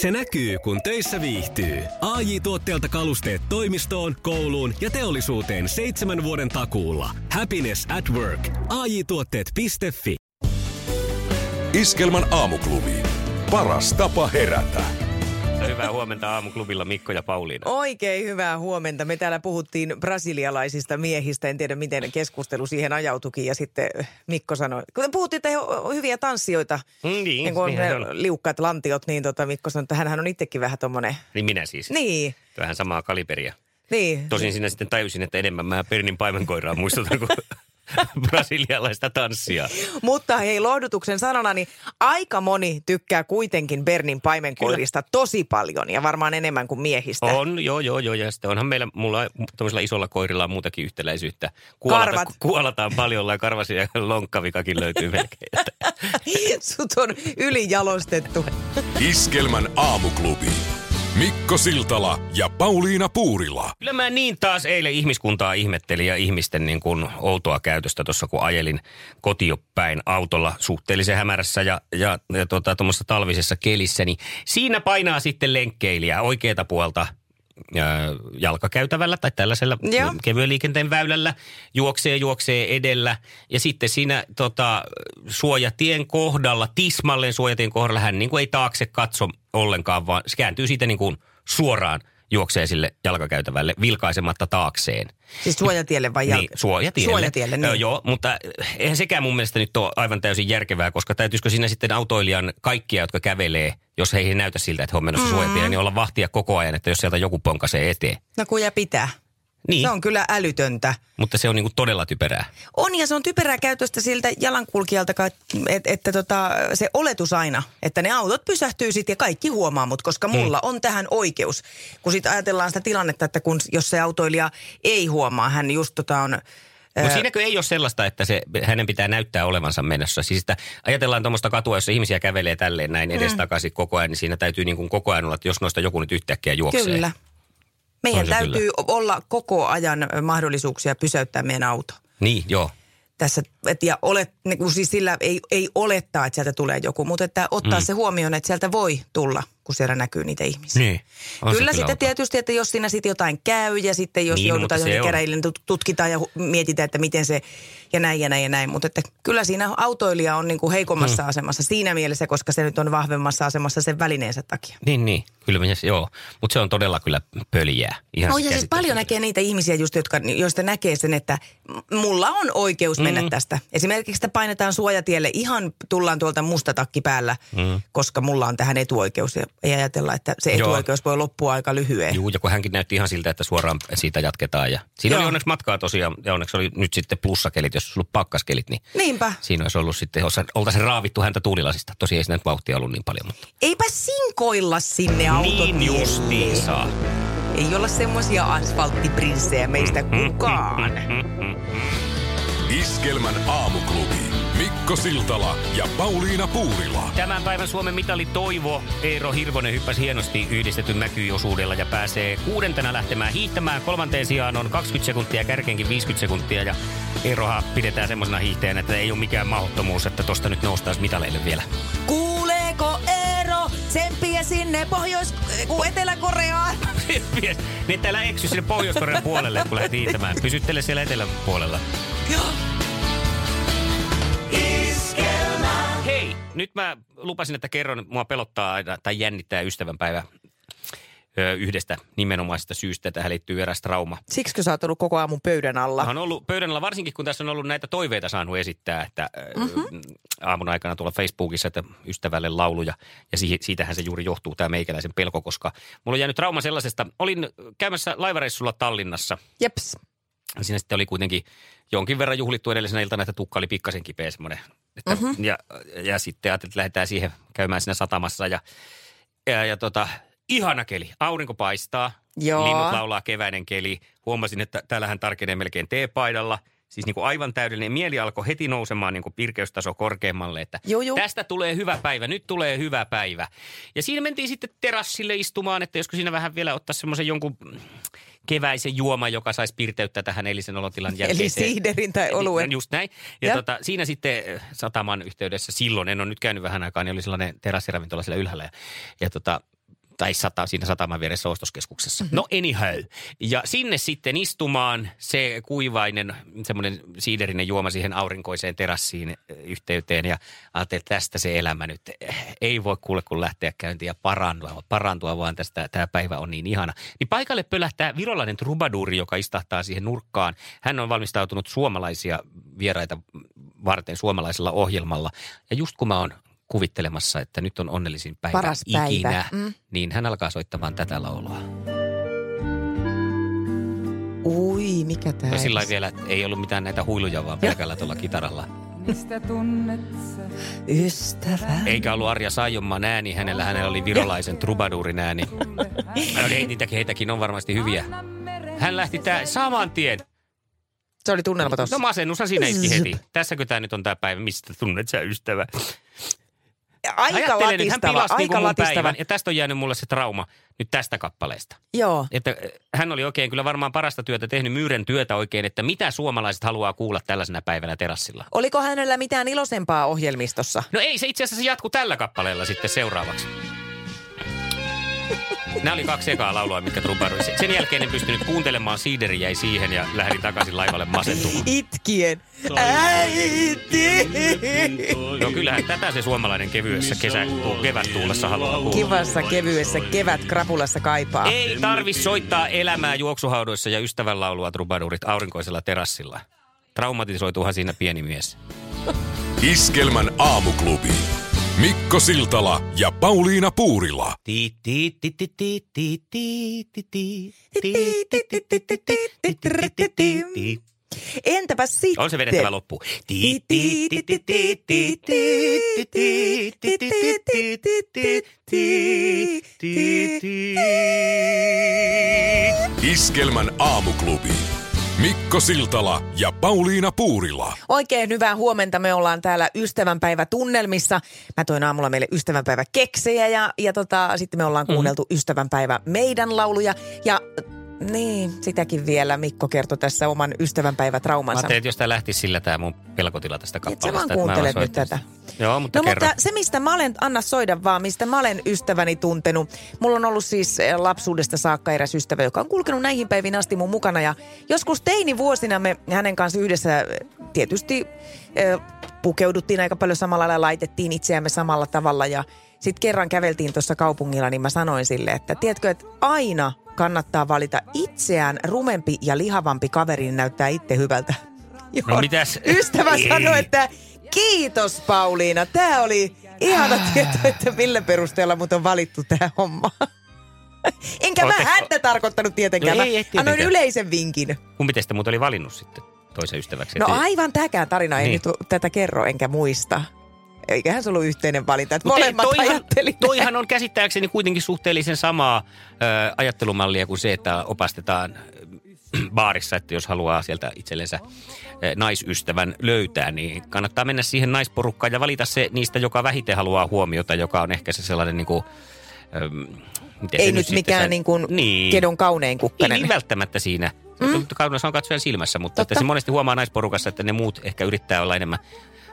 Se näkyy, kun töissä viihtyy. ai tuotteelta kalusteet toimistoon, kouluun ja teollisuuteen seitsemän vuoden takuulla. Happiness at work. ai tuotteetfi Iskelman aamuklubi. Paras tapa herätä. Hyvää huomenta aamuklubilla Mikko ja Pauliina. Oikein hyvää huomenta. Me täällä puhuttiin brasilialaisista miehistä. En tiedä, miten keskustelu siihen ajautukin. Ja sitten Mikko sanoi, kun puhuttiin, että he ovat hyviä tanssijoita, Mm, niin, niin on niinhän ne on. liukkaat lantiot, niin tota Mikko sanoi, että hänhän on itsekin vähän tommonen. Niin minä siis. Niin, Vähän samaa kaliberia. niin. Tosin sinä sitten tajusin, että enemmän mä Pernin paimenkoiraa muistutan kuin brasilialaista tanssia. Mutta hei, lohdutuksen sanona, niin aika moni tykkää kuitenkin Bernin paimenkoirista tosi paljon ja varmaan enemmän kuin miehistä. On, joo, joo, joo. Ja sitten onhan meillä, mulla tämmöisellä isolla koirilla on muutakin yhtäläisyyttä. Kuolata, Karvat. ku- kuolataan paljon, ja karvasia ja lonkkavikakin löytyy melkein. Sut on ylijalostettu. Iskelmän aamuklubi. Mikko Siltala ja Pauliina Puurila. Kyllä mä niin taas eilen ihmiskuntaa ihmettelin ja ihmisten niin kuin outoa käytöstä tuossa, kun ajelin kotiopäin autolla suhteellisen hämärässä ja, ja, ja tuommoisessa talvisessa kelissä, niin siinä painaa sitten lenkkeilijä oikeata puolta jalkakäytävällä tai tällaisella Joo. kevyen liikenteen väylällä, juoksee, juoksee edellä ja sitten siinä tota, suojatien kohdalla, tismalleen suojatien kohdalla hän niin kuin ei taakse katso ollenkaan, vaan se kääntyy siitä niin kuin suoraan juoksee sille jalkakäytävälle vilkaisematta taakseen. Siis suojatielle vai jälkeen? Niin, suojatielle. Suojatielle, niin. Ö, joo, mutta eihän sekään mun mielestä nyt ole aivan täysin järkevää, koska täytyisikö siinä sitten autoilijan kaikkia, jotka kävelee, jos he ei näytä siltä, että he on menossa mm-hmm. suojatielle, niin olla vahtia koko ajan, että jos sieltä joku ponkasee eteen. No kun ja pitää. Niin, Se on kyllä älytöntä. mutta se on niinku todella typerää. On ja se on typerää käytöstä siltä jalankulkijalta, että, että tota, se oletus aina, että ne autot pysähtyy sitten ja kaikki huomaa mut, koska mulla on tähän oikeus. Kun sitten ajatellaan sitä tilannetta, että kun, jos se autoilija ei huomaa, hän just tota on... Mutta siinäkö ei ole sellaista, että se, hänen pitää näyttää olevansa menossa? Siis että ajatellaan tuommoista katua, jossa ihmisiä kävelee tälleen näin edestakaisin koko ajan, niin siinä täytyy niin kuin koko ajan olla, että jos noista joku nyt yhtäkkiä juoksee. Kyllä. Meidän se täytyy olla koko ajan mahdollisuuksia pysäyttää meidän auto. Niin, joo. Tässä, et, ja olet, niin siis sillä ei, ei olettaa, että sieltä tulee joku, mutta että ottaa mm. se huomioon, että sieltä voi tulla, kun siellä näkyy niitä ihmisiä. Niin. On se kyllä sitten outoa. tietysti, että jos siinä sitten jotain käy ja sitten jos Niin, no, joudutaan johonkin on. käräjille, niin tut- tutkitaan ja mietitään, että miten se ja näin ja näin ja näin. Mutta että kyllä siinä autoilija on niin kuin heikommassa Hmm. asemassa siinä mielessä, koska se nyt on vahvemmassa asemassa sen välineensä takia. Niin, niin. Kyllä, minä- joo. Mutta se on todella kyllä pöljää. Ihan se ja siis paljon näkee niitä ihmisiä just, jotka, joista näkee sen, että mulla on oikeus mennä mm. tästä. Esimerkiksi että painetaan suojatielle, ihan tullaan tuolta mustatakki päällä, mm. koska mulla on tähän etuoikeus. Ja ei ajatella, että se Joo. etuoikeus voi loppua aika lyhyen. Juu, ja kun hänkin näytti ihan siltä, että suoraan siitä jatketaan. Ja siinä oli Joo. onneksi matkaa tosiaan, ja onneksi oli nyt sitten plussakelit, jos olisi ollut pakkaskelit, niin Niinpä. siinä olisi ollut sitten, oltaisiin raavittu häntä tuulilasista. Tosi ei siinä nyt vauhtia ollut niin paljon, mutta... Eipä sinkoilla sinne autotielle. Niin justiinsa. Ei olla semmoisia asfalttiprinssejä meistä Mm-hmm. kukaan. Iskelmän aamuklubi. Mikko Siltala ja Pauliina Puurila. Tämän päivän Suomen mitali Toivo Eero Hirvonen hyppäsi hienosti yhdistetyn näkyosuudella ja pääsee kuudentena lähtemään hiihtämään. Kolmanteen sijaan on 20 sekuntia, kärkeenkin 50 sekuntia ja Eerohan pidetään semmoisena hiihtäjänä, että ei ole mikään mahdottomuus, että tosta nyt noustaisi mitaleille vielä. Kuuleeko Eero? Tsemppiä sinne Pohjois... Etelä-Koreaan. niin täällä eksy sinne Pohjois-Korean puolelle, kun lähdet hiihtämään. Pysyttele siellä eteläpuolella. Hei, nyt mä lupasin, että kerron, mua pelottaa aina, tai jännittää ystävänpäivä yhdestä nimenomaisesta syystä. Tähän liittyy eräs trauma. Siksikö sä oot ollut koko aamun pöydän alla? Mä on ollut pöydän alla, varsinkin kun tässä on ollut näitä toiveita saanut esittää, että mm-hmm. aamun aikana tuolla Facebookissa, että ystävälle lauluja. Ja si- siitähän se juuri johtuu, tämä meikäläisen pelko, koska mulla on jäänyt trauma sellaisesta. Olin käymässä laivareissulla Tallinnassa. Jeps. Siinä sitten oli kuitenkin jonkin verran juhlittu edellisenä iltana, että tukka oli pikkasen kipeä semmoinen. Että, mm-hmm. ja, ja sitten ajattelin, että lähdetään siihen käymään siinä satamassa ja, ja, ja tota, ihana keli. Aurinko paistaa, Joo. linnut laulaa keväinen keli. Huomasin, että täällähän tarkenee melkein teepaidalla. Siis niin kuin aivan täydellinen. Mieli alkoi heti nousemaan niin kuin pirkeystaso korkeammalle, että Joo, joo. tästä tulee hyvä päivä, nyt tulee hyvä päivä. Ja siinä mentiin sitten terassille istumaan, että josko siinä vähän vielä ottaa semmoisen jonkun keväisen juoma, joka saisi pirteyttä tähän eilisen olotilan Eli jälkeiseen. siiderin tai oluen. Just näin. Ja Ja. tota, siinä sitten eh, sataman yhteydessä silloin, en ole nyt käynyt vähän aikaa, niin oli sellainen terassiravintola siellä ylhäällä. Ja, ja tota, tai sata, siinä sataman vieressä ostoskeskuksessa. Mm-hmm. No anyhow. Ja sinne sitten istumaan se kuivainen, semmoinen siiderinen juoma siihen aurinkoiseen terassiin yhteyteen. Ja ajattelin, että tästä se elämä nyt ei voi kuule kun lähteä käyntiin ja parantua, parantua vaan tästä tämä päivä on niin ihana. Niin paikalle pölähtää virolainen trubaduuri, joka istahtaa siihen nurkkaan. Hän on valmistautunut suomalaisia vieraita varten suomalaisella ohjelmalla. Ja just kun mä oon kuvittelemassa, että nyt on onnellisin päivä Paras päivä. ikinä, Mm. niin hän alkaa soittamaan tätä laulua. Ui, mikä tää No sillä vielä että ei ollut mitään näitä huiluja, vaan pelkällä tuolla kitaralla. Mistä tunnet sä? Ystävä. Eikä ollut Arja Saijonmaan ääni hänellä, hänellä oli virolaisen trubaduurin ääni. No niin, niitäkin, heitäkin on varmasti hyviä. Hän lähti tää saman tien. Se oli tunnelma tossa. No masennushan siinä iski heti. Tässäkö tämä nyt on tämä päivä, mistä tunnet sä ystävä? Aika Ajattelen nyt, hän latistava, pilasi niinku aika mun latistava. päivän. Ja tästä on jäänyt mulle se trauma nyt tästä kappaleesta. Joo. Että äh, hän oli oikein kyllä varmaan parasta työtä tehnyt, myyren työtä oikein, että mitä suomalaiset haluaa kuulla tällaisena päivänä terassilla. Oliko hänellä mitään iloisempaa ohjelmistossa? No ei, se itse asiassa jatku tällä kappaleella sitten seuraavaksi. Nämä oli kaksi ekaa laulua, mitkä trubaroi. Sen jälkeen en pystynyt kuuntelemaan, siideri jäi siihen ja lähdin takaisin laivalle masentumaan. Itkien. Äiti. No kyllähän tätä se suomalainen kevyessä kesä, kevättuulessa haluaa kuulla. Kivassa, kevyessä, kevät krapulassa kaipaa. Ei tarvi soittaa elämää juoksuhaudoissa ja ystävän laulua trubadurit aurinkoisella terassilla. Traumatisoituuhan siinä pieni mies. Iskelmän aamuklubi. Mikko Siltala ja Pauliina Puurila. Entäpä sitten? On se vedettävä loppu. Iskelmän aamuklubi. Mikko Siltala ja Pauliina Puurila. Oikein hyvää huomenta. Me ollaan täällä ystävänpäivä tunnelmissa. Mä toin aamulla meille ystävänpäivä keksejä ja, ja tota, sitten me ollaan kuunneltu ystävänpäivä meidän lauluja. Ja niin, sitäkin vielä Mikko kertoi tässä oman Mä ystävänpäivätraumansa. ajattelin, että jos tämä lähtisi sillä tämä mun pelkotila tästä Et sä kappaleesta. vaan että mä kuuntelet nyt tätä. Joo, mutta No kerro. mutta se, mistä mä olen, anna soida vaan, mistä mä olen ystäväni tuntenut. Mulla on ollut siis eh, lapsuudesta saakka eräs ystävä, joka on kulkenut näihin päiviin asti mun mukana. Ja joskus teinivuosina me hänen kanssa yhdessä eh, tietysti eh, pukeuduttiin aika paljon samalla lailla, laitettiin itseämme samalla tavalla. Ja sitten kerran käveltiin tuossa kaupungilla, niin mä sanoin sille, että tiedätkö, että aina kannattaa valita itseään rumempi ja lihavampi kaveri, niin näyttää itse hyvältä. No mitäs? Ystävä sanoi, että kiitos Pauliina. Tämä oli ihana tieto, että millä perusteella mut on valittu tähän hommaan. Enkä mä Ootte- häntä tarkoittanut tietenkään. No mä ei, ei tietenkään. annoin yleisen vinkin. Kumpi teistä muuten oli valinnut sitten toisen ystäväksi? No aivan tämäkään tarina ei Niin. nyt tätä kerro, enkä muista. Eiköhän se ollut yhteinen valinta, että Mut ei, molemmat toihan, ajatteli. toihan on käsittääkseni kuitenkin suhteellisen samaa ö, ajattelumallia kuin se, että opastetaan baarissa, että jos haluaa sieltä itsellensä ö, naisystävän löytää, niin kannattaa mennä siihen naisporukkaan ja valita se niistä, joka vähiten haluaa huomiota, joka on ehkä se sellainen niin kuin, miten se Ei nyt mikään sä- niin kuin kedon kaunein Ei kukkanen. niin välttämättä siinä. Mm. Kaunassa on katsojan silmässä, mutta että se monesti huomaa naisporukassa, että ne muut ehkä yrittää olla enemmän,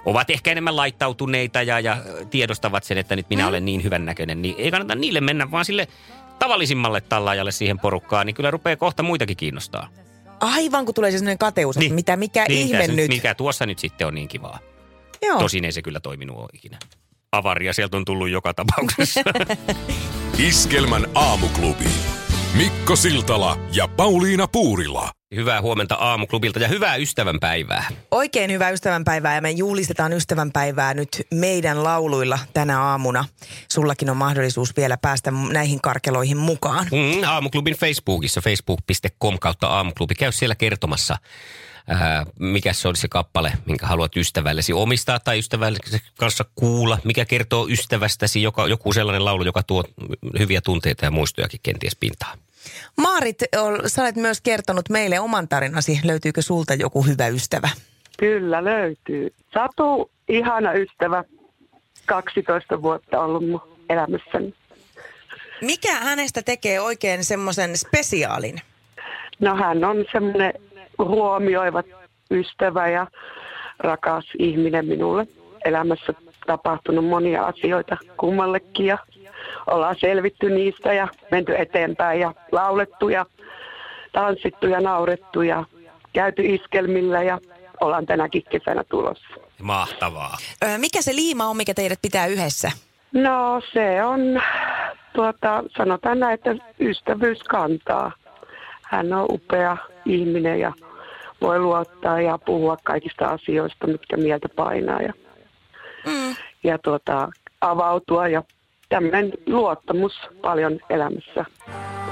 ovat ehkä enemmän laittautuneita ja, ja tiedostavat sen, että nyt minä mm. olen niin hyvän näköinen. Niin ei kannata niille mennä, vaan sille tavallisimmalle tallaajalle siihen porukkaan, niin kyllä rupeaa kohta muitakin kiinnostaa. Aivan kun tulee se sellainen kateus, että mitä, mikä niin, ihme tässä nyt. Mikä tuossa nyt sitten on niin kivaa. Joo. Tosin ei se kyllä toiminut ole ikinä. Avaria sieltä on tullut joka tapauksessa. Iskelmän aamuklubi. Mikko Siltala ja Pauliina Puurila. Hyvää huomenta aamuklubilta ja hyvää ystävänpäivää. Oikein hyvää ystävänpäivää ja me julistetaan ystävänpäivää nyt meidän lauluilla tänä aamuna. Sullakin on mahdollisuus vielä päästä näihin karkeloihin mukaan. Mm, aamuklubin Facebookissa, facebook.com kautta aamuklubi. Käy siellä kertomassa, ää, mikä se olisi se kappale, minkä haluat ystävällesi omistaa tai ystävällesi kanssa kuulla. Mikä kertoo ystävästäsi, joka, joku sellainen laulu, joka tuo hyviä tunteita ja muistojakin kenties pintaan. Maarit, sä olet myös kertonut meille oman tarinasi. Löytyykö sulta joku hyvä ystävä? Kyllä löytyy. Satu, ihana ystävä, 12 vuotta ollut mun elämässäni. Mikä hänestä tekee oikein semmoisen spesiaalin? No hän on semmoinen huomioiva ystävä ja rakas ihminen minulle. Elämässä tapahtunut monia asioita kummallekin ja ollaan selvitty niistä ja menty eteenpäin ja laulettu ja tanssittu ja naurettu ja käyty iskelmillä ja ollaan tänäkin kesänä tulossa. Mahtavaa. Mikä se liima on, mikä teidät pitää yhdessä? No se on, tuota, sanotaan näin, että ystävyys kantaa. Hän on upea ihminen ja voi luottaa ja puhua kaikista asioista, mitkä mieltä painaa ja, Mm. ja tuota, avautua ja tämmöinen luottamus paljon elämässä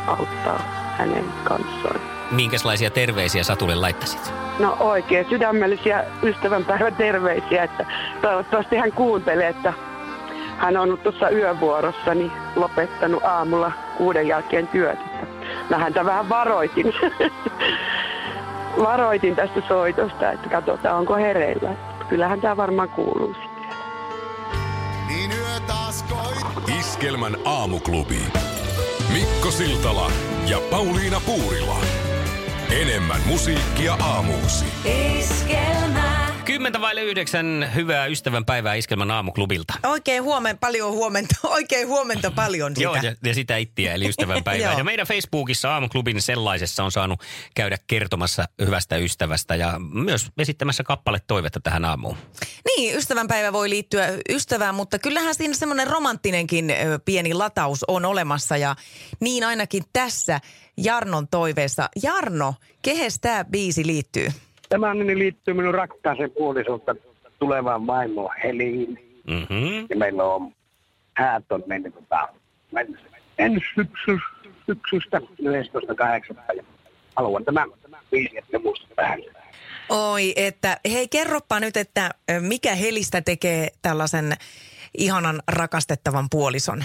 auttaa hänen kanssaan. Minkälaisia terveisiä Satulle laittasit? No oikein sydämellisiä ystävänpäivän terveisiä, että toivottavasti hän kuuntelee, että hän on ollut tuossa yövuorossa niin lopettanut aamulla kuuden jälkeen työt. Mä häntä vähän varoitin. varoitin tästä soitosta, että katsotaan onko hereillä. Kyllähän tämä varmaan kuuluu Iskelmän aamuklubi. Mikko Siltala ja Pauliina Puurila. Enemmän musiikkia aamuusi. Kymmentä vaille yhdeksän hyvää ystävänpäivää Iskelmän aamuklubilta. Oikein huomenta, paljon huomenta, oikein huomenta paljon sitä. Joo, ja, ja sitä ittiä, eli ystävänpäivää. Ja meidän Facebookissa aamuklubin sellaisessa on saanut käydä kertomassa hyvästä ystävästä ja myös esittämässä kappale toivetta tähän aamuun. Niin, ystävänpäivä voi liittyä ystävään, mutta kyllähän siinä semmoinen romanttinenkin pieni lataus on olemassa ja niin ainakin tässä Jarnon toiveessa. Jarno, kehes tämä biisi liittyy? Tämä nimi liittyy minun rakkaaseen puolisolta tulevaan vaimoon Heliin. Mm-hmm. Ja meillä on häät on mennyt tota, mennyt ensi syksy, syksystä 11.8. Ja haluan tämä biisi, että muista vähän. Oi, että hei kerropa nyt, että mikä Helistä tekee tällaisen ihanan rakastettavan puolison?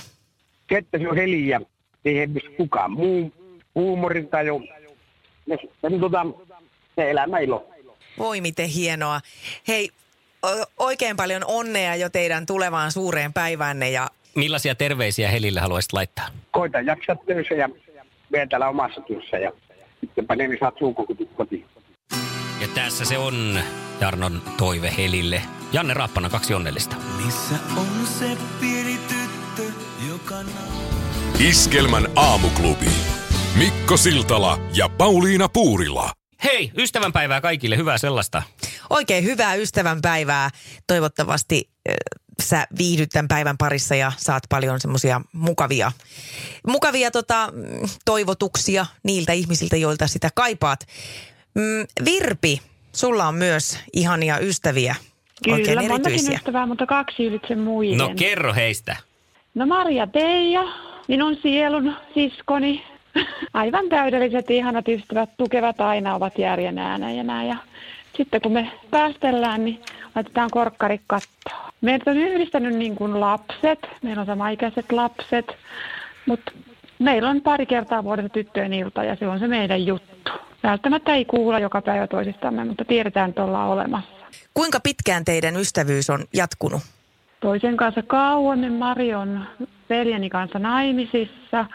Kettä se on Heli ja ei missä kukaan muu huumorintaju. Ja sitten tota, se elämä ilo. Voi miten hienoa. Hei, o- oikein paljon onnea jo teidän tulevaan suureen päiväänne ja Millaisia terveisiä Helille haluaisit laittaa? Koita jaksaa töissä ja vielä täällä omassa työssä ja sittenpä ne niin saat kotiin. Ja tässä se on Jarnon toive Helille. Janne Raappana, kaksi onnellista. Iskelmän aamuklubi. Mikko Siltala ja Pauliina Puurila. Hei, ystävänpäivää kaikille, hyvää sellaista. oikein hyvää ystävänpäivää. Toivottavasti äh, sä viihdyt tämän päivän parissa ja saat paljon semmoisia mukavia, mukavia tota, toivotuksia niiltä ihmisiltä, joilta sitä kaipaat. Mm, Virpi, sulla on myös ihania ystäviä, oikein Kyllä, montakin erityisiä. ystävää, mutta kaksi ylitse muiden. No kerro heistä. no Maria Teija, minun sielun siskoni. Aivan täydelliset, ihanat ystävät, tukevat aina, ovat järjen äänäjänä. Ja sitten kun me päästellään, niin laitetaan korkkari kattoon. Meitä on yhdistänyt niin kuin lapset, meillä on samaikäiset lapset, mutta meillä on pari kertaa vuodessa tyttöjen ilta ja se on se meidän juttu. Välttämättä ei kuulla joka päivä toisistamme, mutta tiedetään, että ollaan olemassa. Kuinka pitkään teidän ystävyys on jatkunut? toisen kanssa kauemmin. Mari on veljeni kanssa naimisissa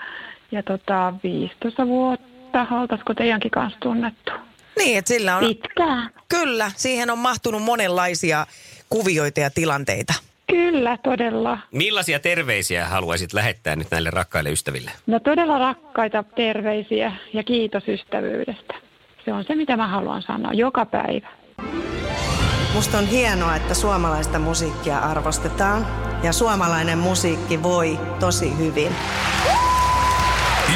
ja tota 15 vuotta. Oltaisiko teidänkin kanssa tunnettu? Niin, että sillä on, Pitkään. kyllä, siihen on mahtunut monenlaisia kuvioita ja tilanteita. Kyllä, todella. Millaisia terveisiä haluaisit lähettää nyt näille rakkaille ystäville? No todella rakkaita terveisiä ja kiitos ystävyydestä. Se on se, mitä mä haluan sanoa joka päivä. Musta on hienoa, että suomalaista musiikkia arvostetaan ja suomalainen musiikki voi tosi hyvin.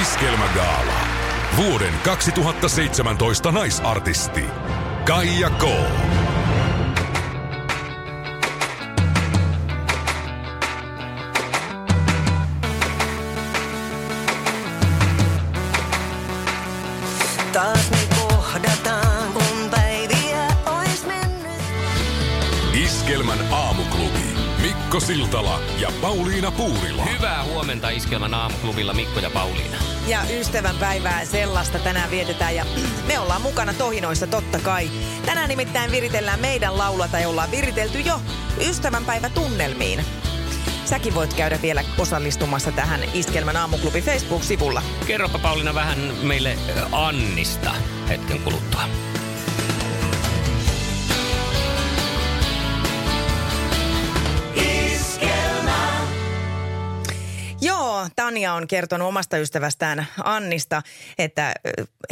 Iskelmägaala. Vuoden 2017 naisartisti. Kaija K. Iskelmän aamuklubi. Mikko Siltala ja Pauliina Puurila. Hyvää huomenta Iskelmän aamuklubilla Mikko ja Pauliina. Ja ystävänpäivää sellaista tänään vietetään ja me ollaan mukana tohinoissa totta kai. Tänään nimittäin viritellään meidän laulua tai ollaan viritelty jo ystävänpäivä tunnelmiin. Säkin voit käydä vielä osallistumassa tähän Iskelmän aamuklubi Facebook-sivulla. Kerropa Pauliina vähän meille Annista hetken kuluttua. Joo, Tanja on kertonut omasta ystävästään Annista, että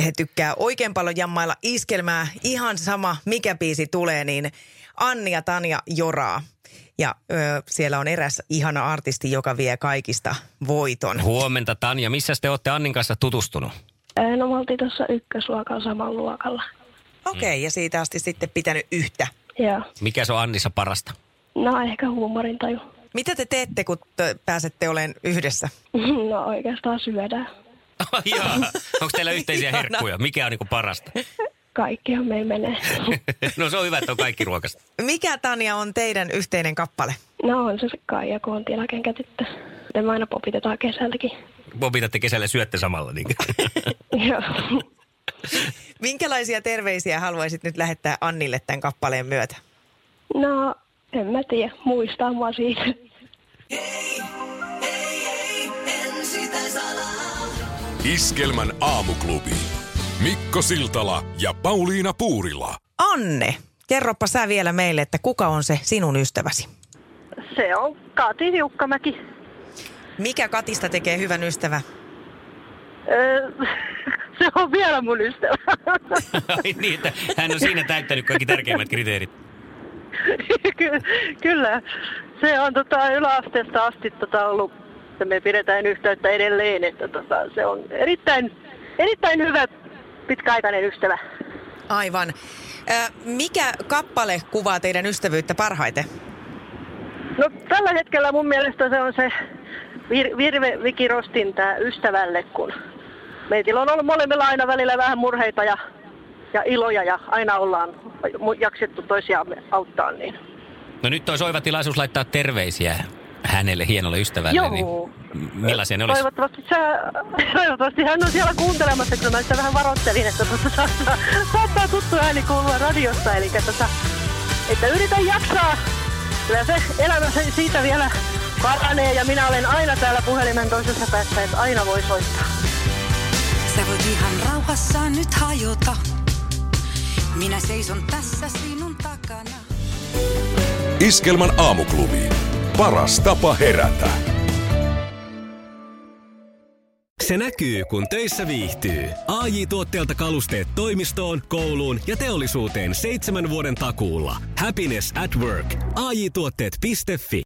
he tykkää oikein paljon jammailla iskelmää. Ihan sama, mikä biisi tulee, niin Anni ja Tanja joraa. Ja ö, siellä on eräs ihana artisti, joka vie kaikista voiton. Huomenta Tanja, missä te olette Annin kanssa tutustunut? Ää, No me oltiin tuossa ykkösluokalla samalla luokalla. Okei, okay, ja siitä asti sitten pitänyt yhtä. Joo. Mikä se on Annissa parasta? No ehkä huumorintaju. Mitä te teette, kun te pääsette olemaan yhdessä? No oikeastaan syödään. Jaa. Onko teillä yhteisiä herkkuja? Mikä on niinku parasta? Kaikkihan meillä menee. no se on hyvä, että on kaikki ruokasta. Mikä Tanja on teidän yhteinen kappale? No on se se Kaija, kun on tilakenkätyttö. Ja me aina popitetaan kesältäkin. Popitatte kesällä syötte samalla. Niin. Joo. Minkälaisia terveisiä haluaisit nyt lähettää Annille tämän kappaleen myötä? No en mä tiedä, muistaa mua siitä. Iskelmän aamuklubi. Mikko Siltala ja Pauliina Puurila. Anne, kerropa sä vielä meille, että kuka on se sinun ystäväsi? Se on Kati Hiukkamäki. Mikä Katista tekee hyvän ystävä? Öö, se on vielä mun ystävä. Niin, että hän on siinä täyttänyt kaikki tärkeimmät kriteerit. Ky- Kyllä. Se on tota, yläasteesta asti tota, ollut, että me pidetään yhteyttä edelleen. Että, tota, se on erittäin, erittäin hyvä pitkäaikainen ystävä. Aivan. Mikä kappale kuvaa teidän ystävyyttä parhaiten? No tällä hetkellä mun mielestä se on se vir- Virve Vikirostin tämä ystävälle, kun meillä on ollut molemmilla aina välillä vähän murheita ja, ja iloja ja aina ollaan jaksettu toisiamme auttaa. Niin. No nyt olisi oiva tilaisuus laittaa terveisiä hänelle, hienolle ystävälle. Joo. Niin millaisia ne olisi? Toivottavasti, sä, toivottavasti hän on siellä kuuntelemassa, kun mä sitä vähän varoittelin, että saattaa, saattaa tuttu ääni kuulua radiosta. Eli tuota, että yritän jaksaa. Kyllä se elämä siitä vielä paranee ja minä olen aina täällä puhelimen toisessa päässä, että aina voi soittaa. Sä voit ihan rauhassa nyt hajota. Minä seison tässä sinun takana. Iskelmän aamuklubi. Paras tapa herätä. Se näkyy, kun töissä viihtyy. ai tuotteelta kalusteet toimistoon, kouluun ja teollisuuteen seitsemän vuoden takuulla. Happiness at work. AJ-tuotteet.fi